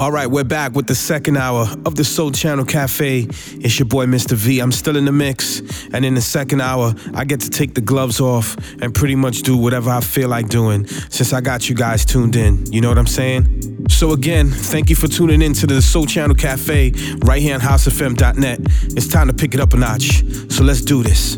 All right, we're back with the second hour of the Sole Channel Cafe. It's your boy, Mr. V. I'm still in the mix. And in the second hour, I get to take the gloves off and pretty much do whatever I feel like doing since I got you guys tuned in. You know what I'm saying? So, again, thank you for tuning in to the Sole Channel Cafe right here on housefm.net. It's time to pick it up a notch. So, let's do this.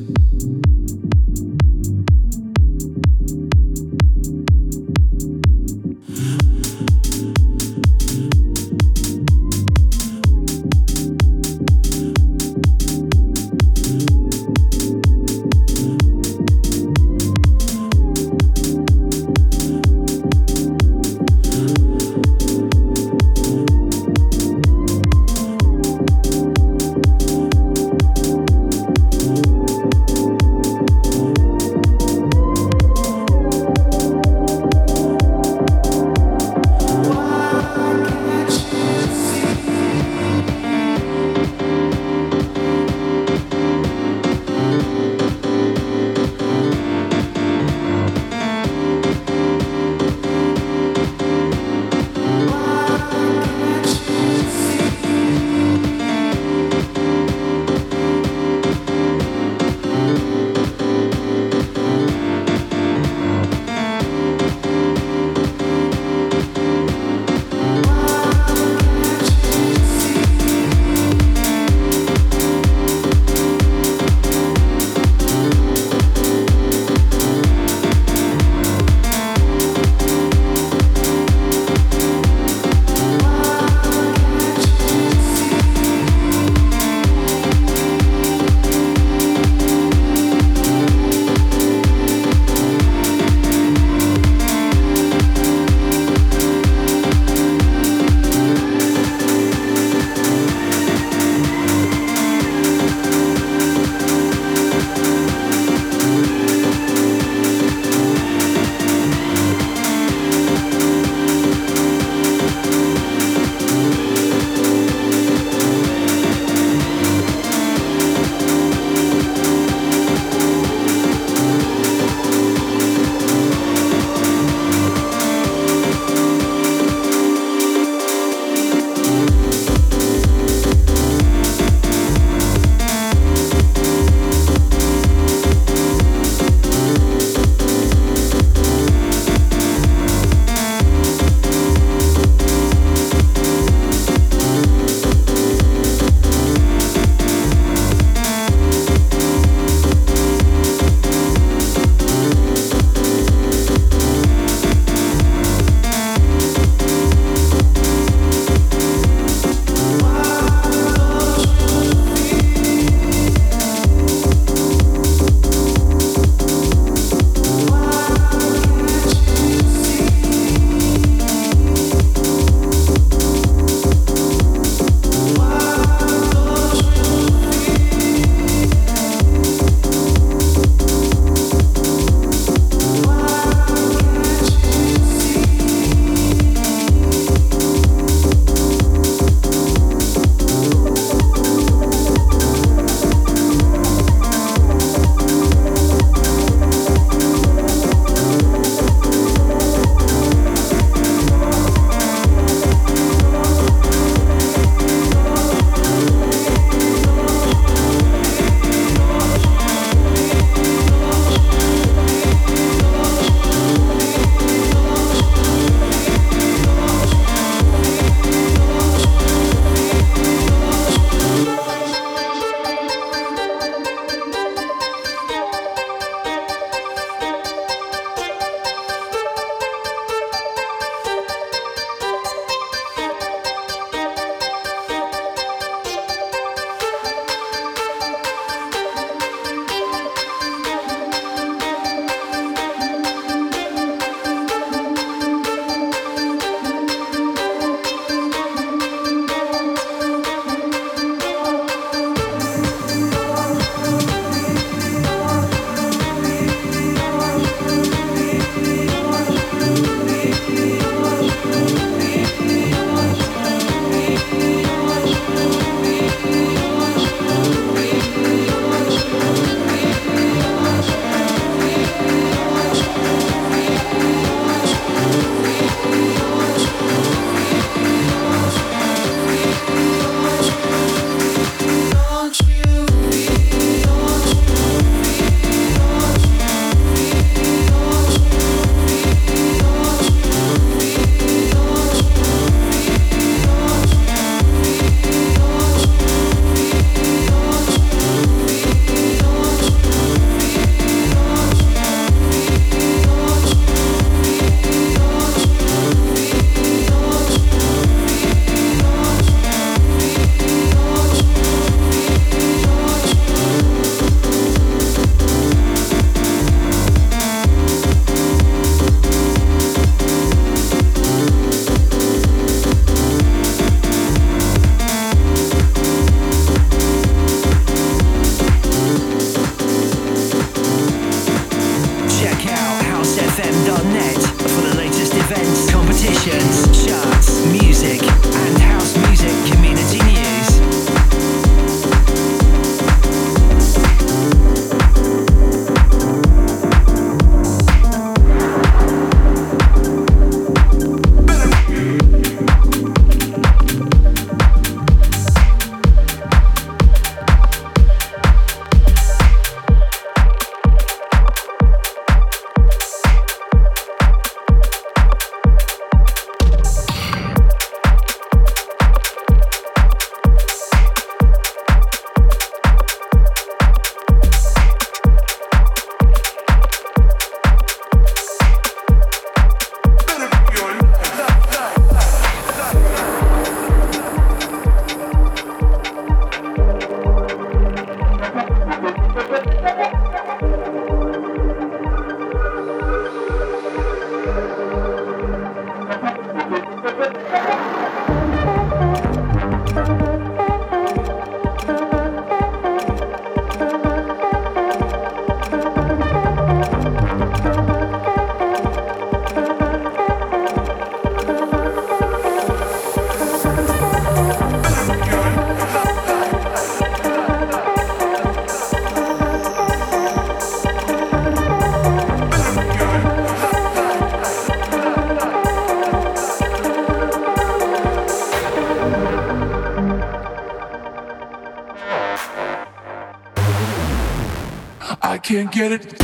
Can't get it.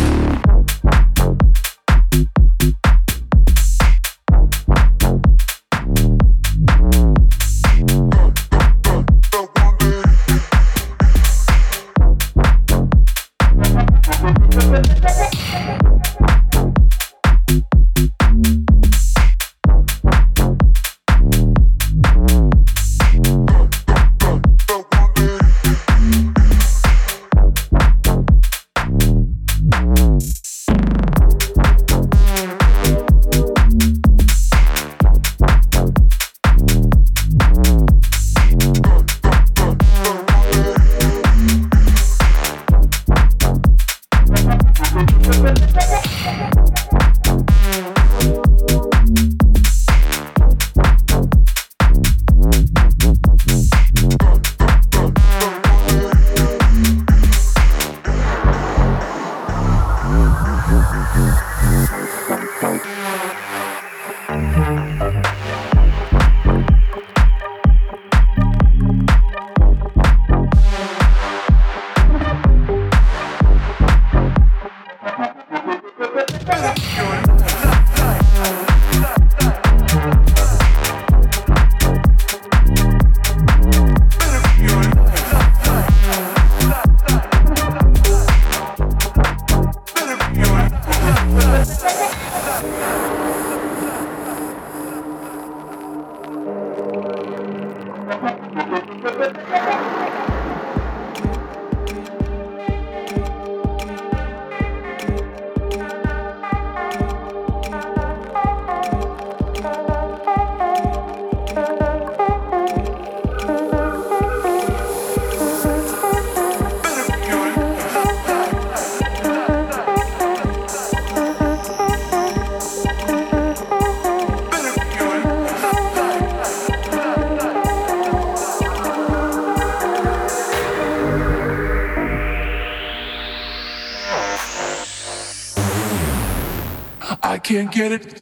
Get it.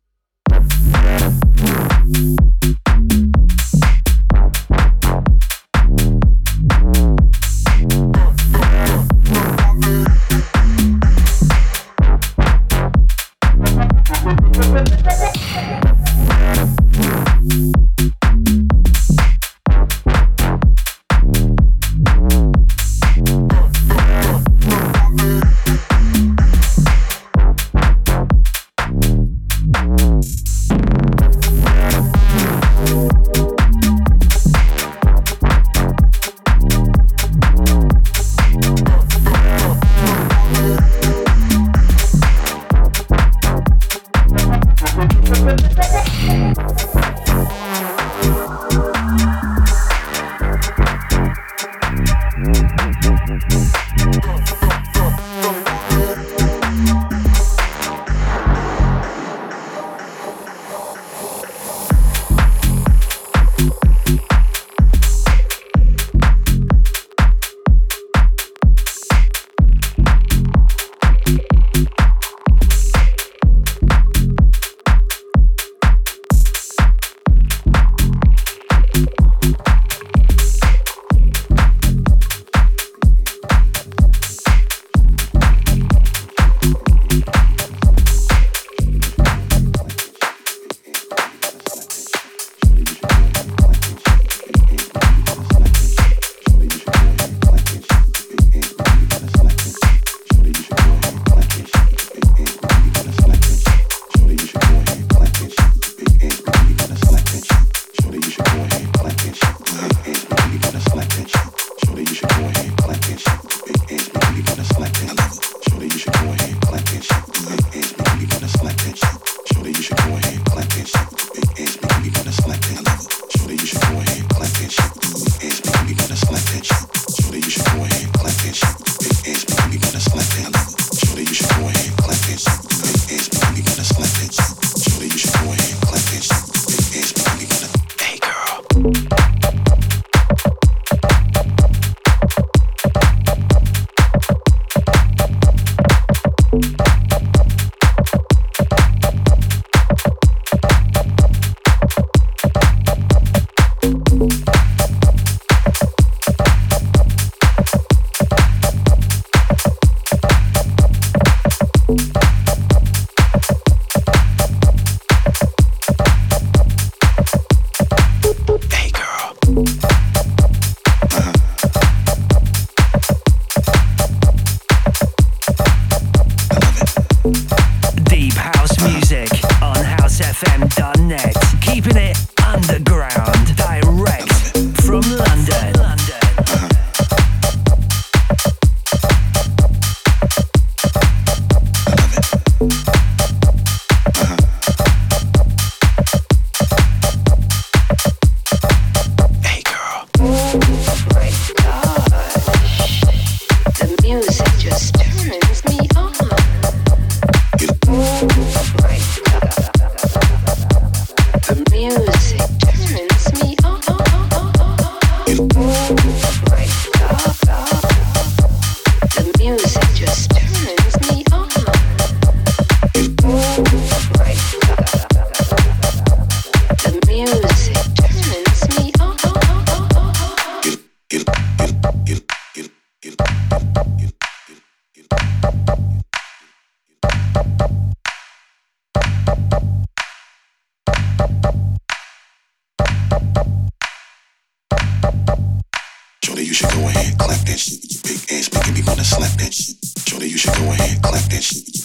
clap that shit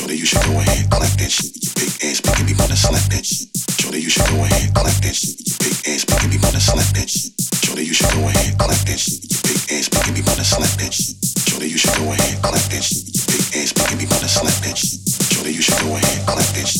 Jody, you should go ahead, clap that big ass. I can be about to. Jody, you should go ahead, clap that big ass. I can be about to. Jody, you should go ahead, clap that big ass. I can be about to. Jody, you should go ahead, clap that big ass. I can be about to. Jody, you should go ahead, clap that shit.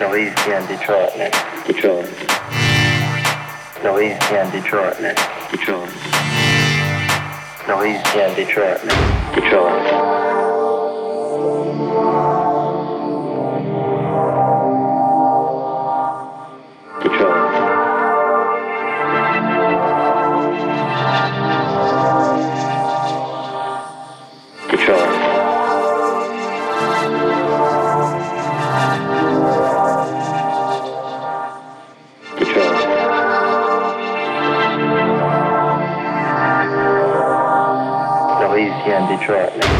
No, he's in Detroit. Detroit. No, he's in Detroit. Detroit. No, he's in Detroit. Detroit. Detroit.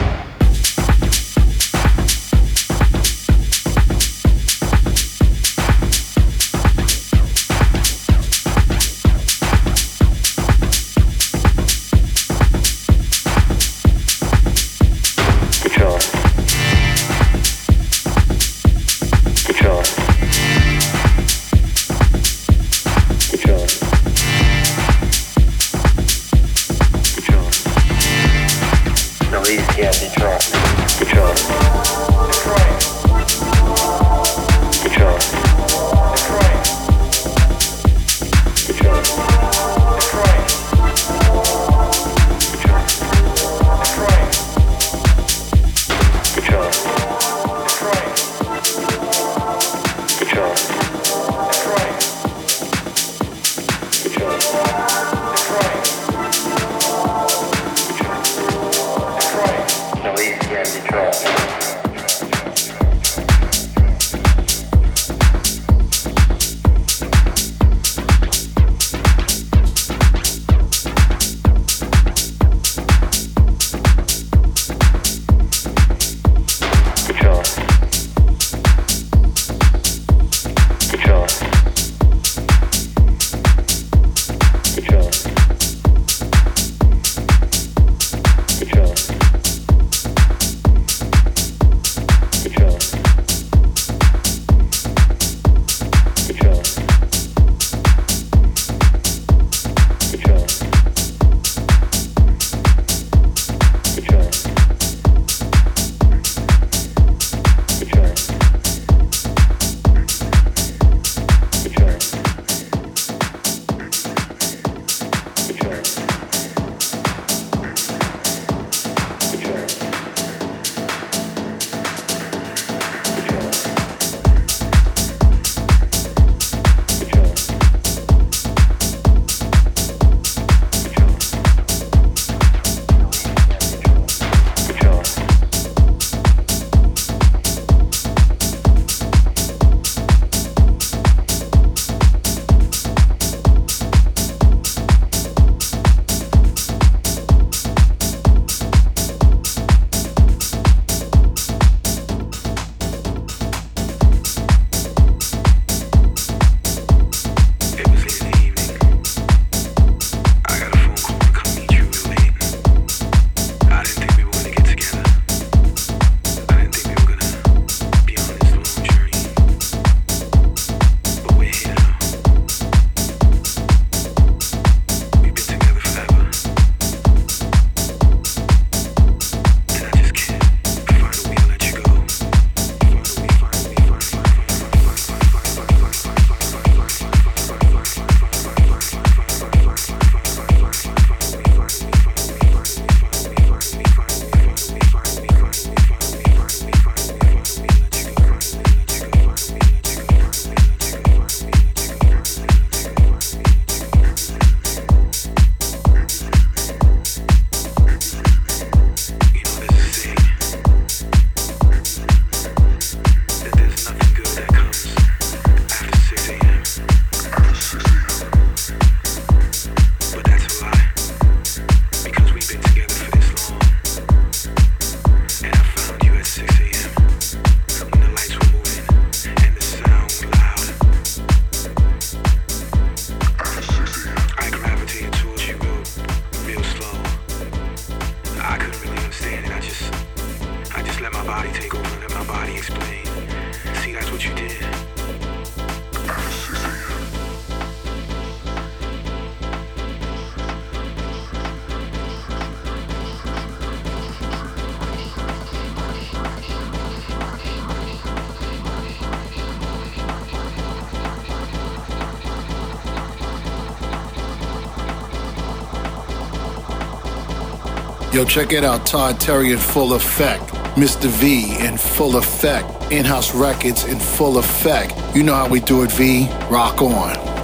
Yo, check it out. Todd Terry in full effect. Mr. V in full effect. In house records in full effect. You know how we do it, V. Rock on.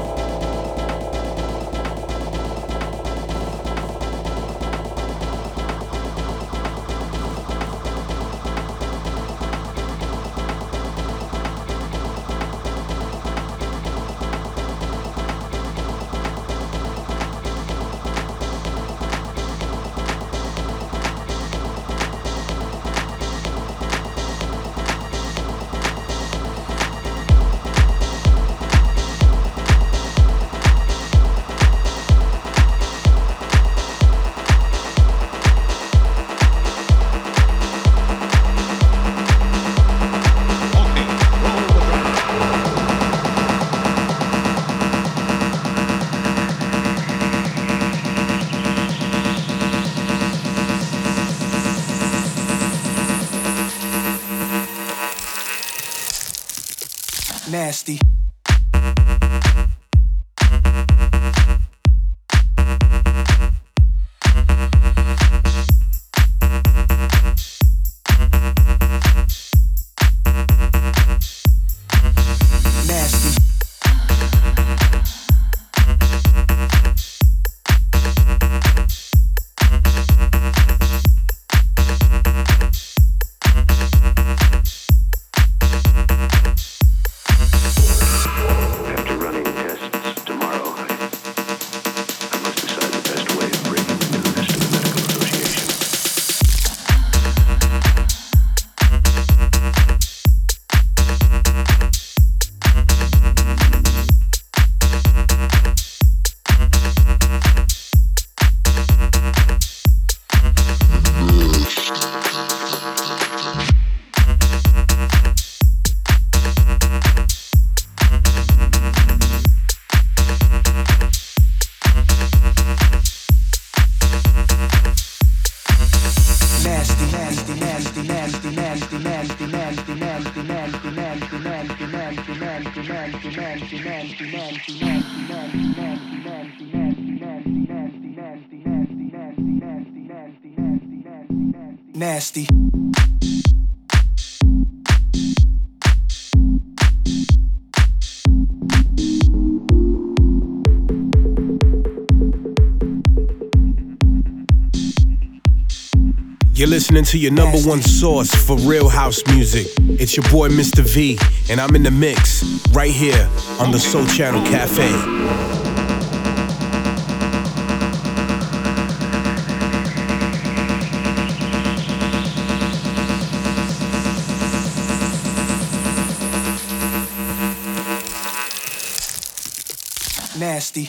Listening to your number one source for real house music. It's your boy Mr. V, and I'm in the mix right here on the Sole Channel Cafe. nasty.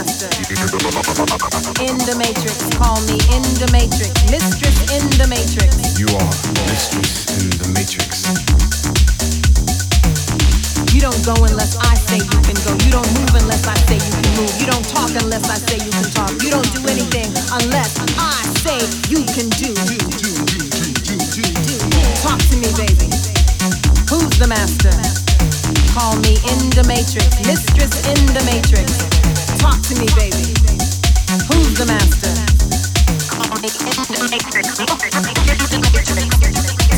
master. In the matrix, call me in the matrix, mistress in the matrix. You are mistress in the matrix. You don't go unless I say you can go. You don't move unless I say you can move. You don't talk unless I say you can talk. You don't do anything unless I say you can do. Talk to me, baby. Who's the master? Call me in the matrix, mistress in the matrix. Talk to me, baby. Who's the master?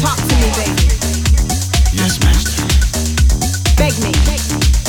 Talk to me, baby. Yes, master. Beg me.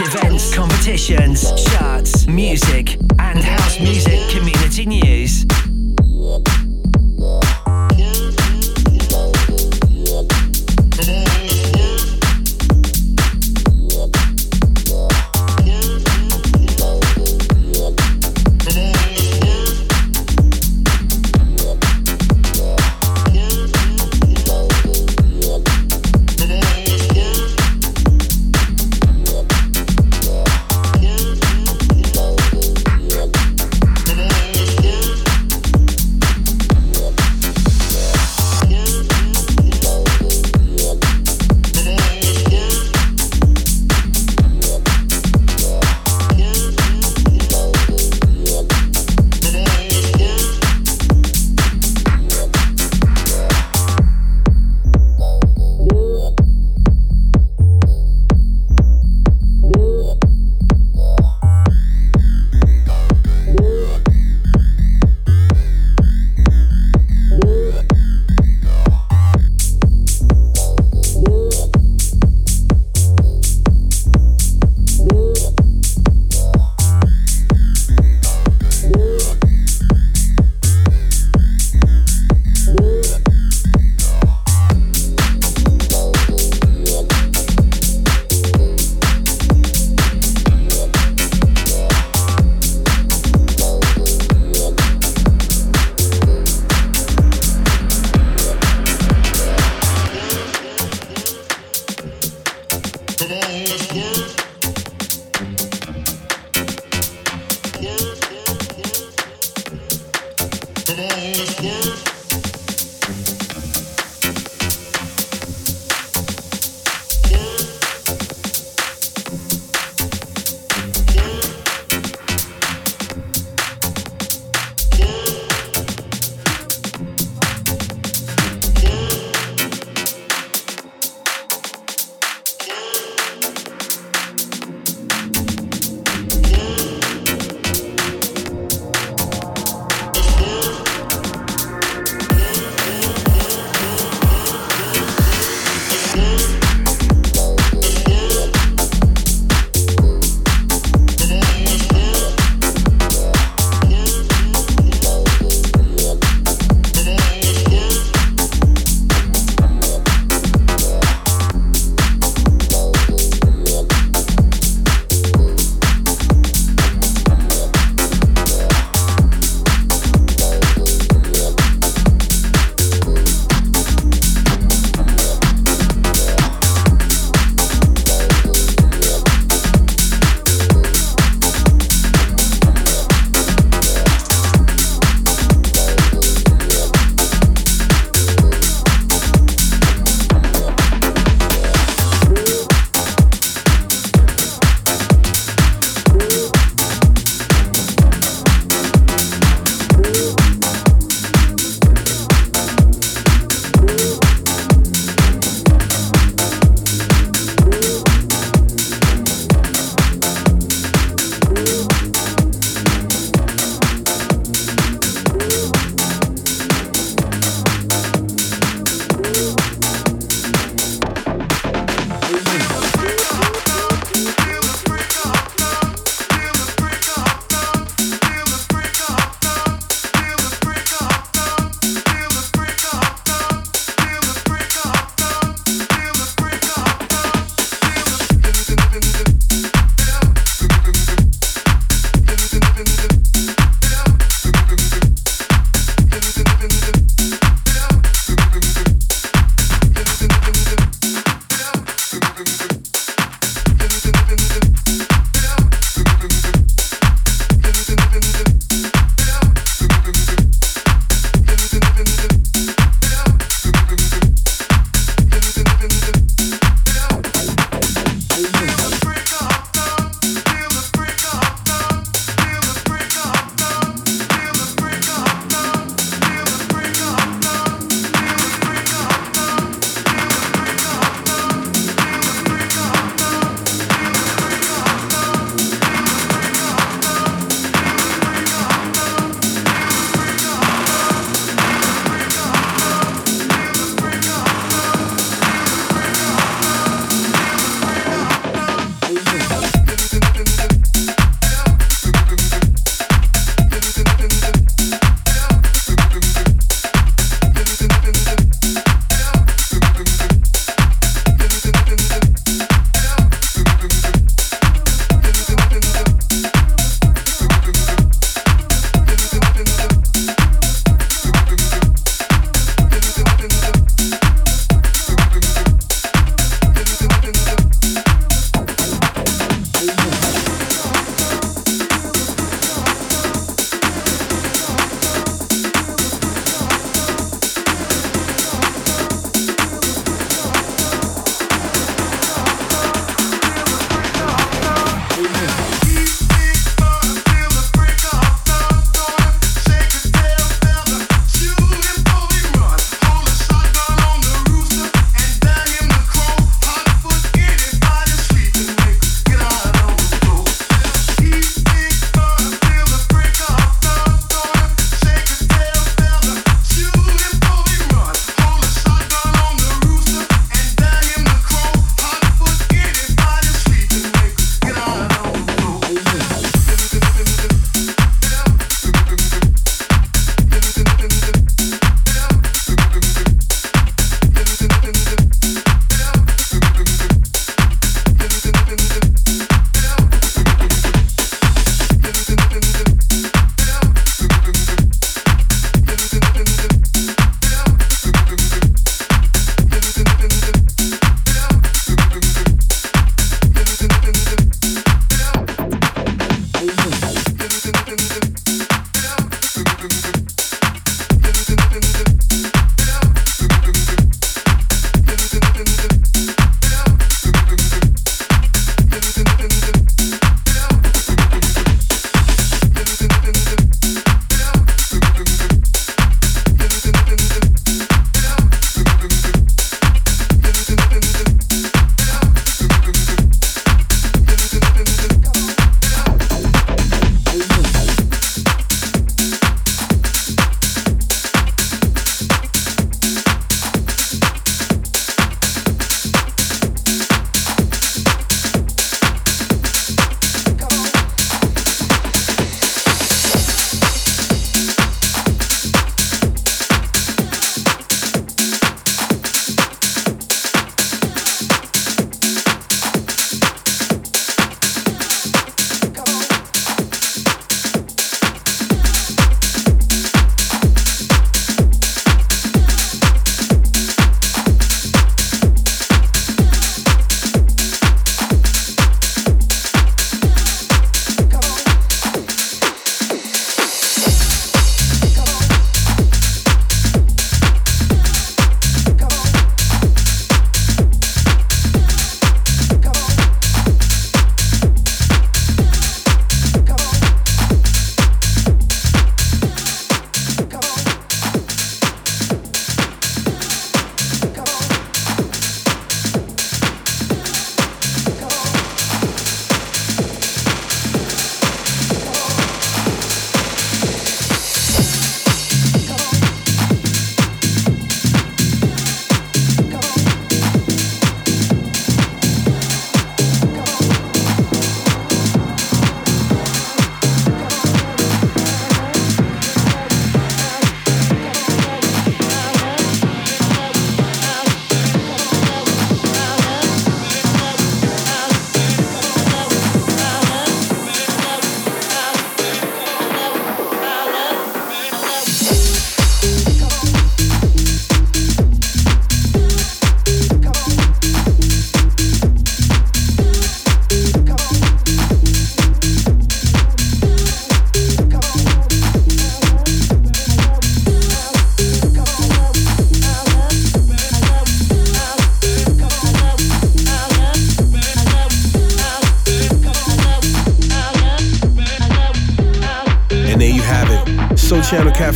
events, competitions, charts, music, and house music community news.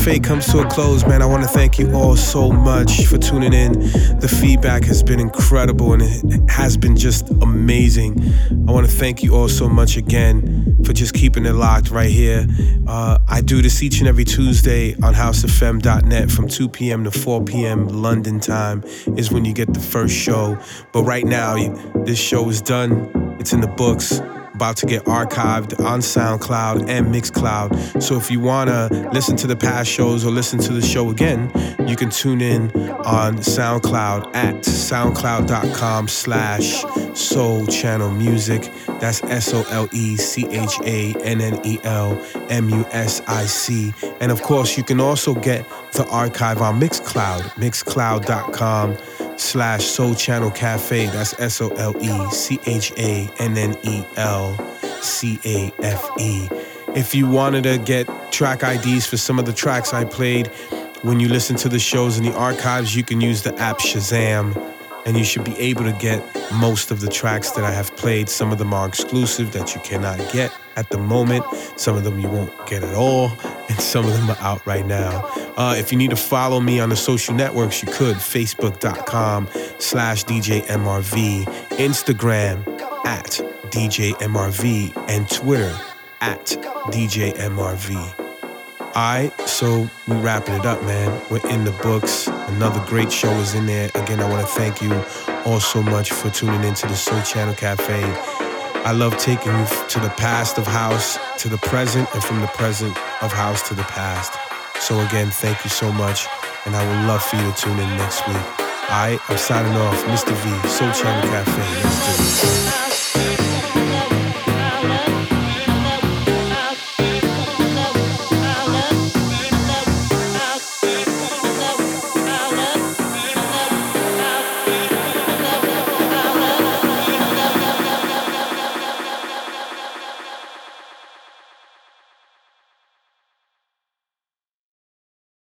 Channel comes to a close, man, I want to thank you all so much for tuning in. The feedback has been incredible and it has been just amazing. I want to thank you all so much again for just keeping it locked right here. Uh, I do this each and every Tuesday on housefm.net from 2 p.m. to 4 p.m. London time is when you get the first show. But right now, this show is done. It's in the books about to get archived on SoundCloud and Mixcloud. So if you want to listen to the past shows or listen to the show again, you can tune in on SoundCloud at soundcloud.com slash sole channel music. That's S-O-L-E-C-H-A-N-N-E-L-M-U-S-I-C. And of course, you can also get the archive on Mixcloud, mixcloud.com slash Sole Channel Cafe. That's S O L E C H A N N E L C A F E. If you wanted to get track IDs for some of the tracks I played, when you listen to the shows in the archives, you can use the app Shazam and you should be able to get most of the tracks that I have played. Some of them are exclusive that you cannot get at the moment. Some of them you won't get at all, and some of them are out right now. Uh, if you need to follow me on the social networks, you could facebook.com slash DJMRV, Instagram at DJMRV, and Twitter at DJMRV. All right, so we wrapping it up, man. We're in the books. Another great show is in there. Again, I want to thank you all so much for tuning into the Sole Channel Cafe. I love taking you to the past of house to the present and from the present of house to the past. So again, thank you so much, and I would love for you to tune in next week. I'm signing off. Mr. V, Sole Channel Cafe. Let's do it.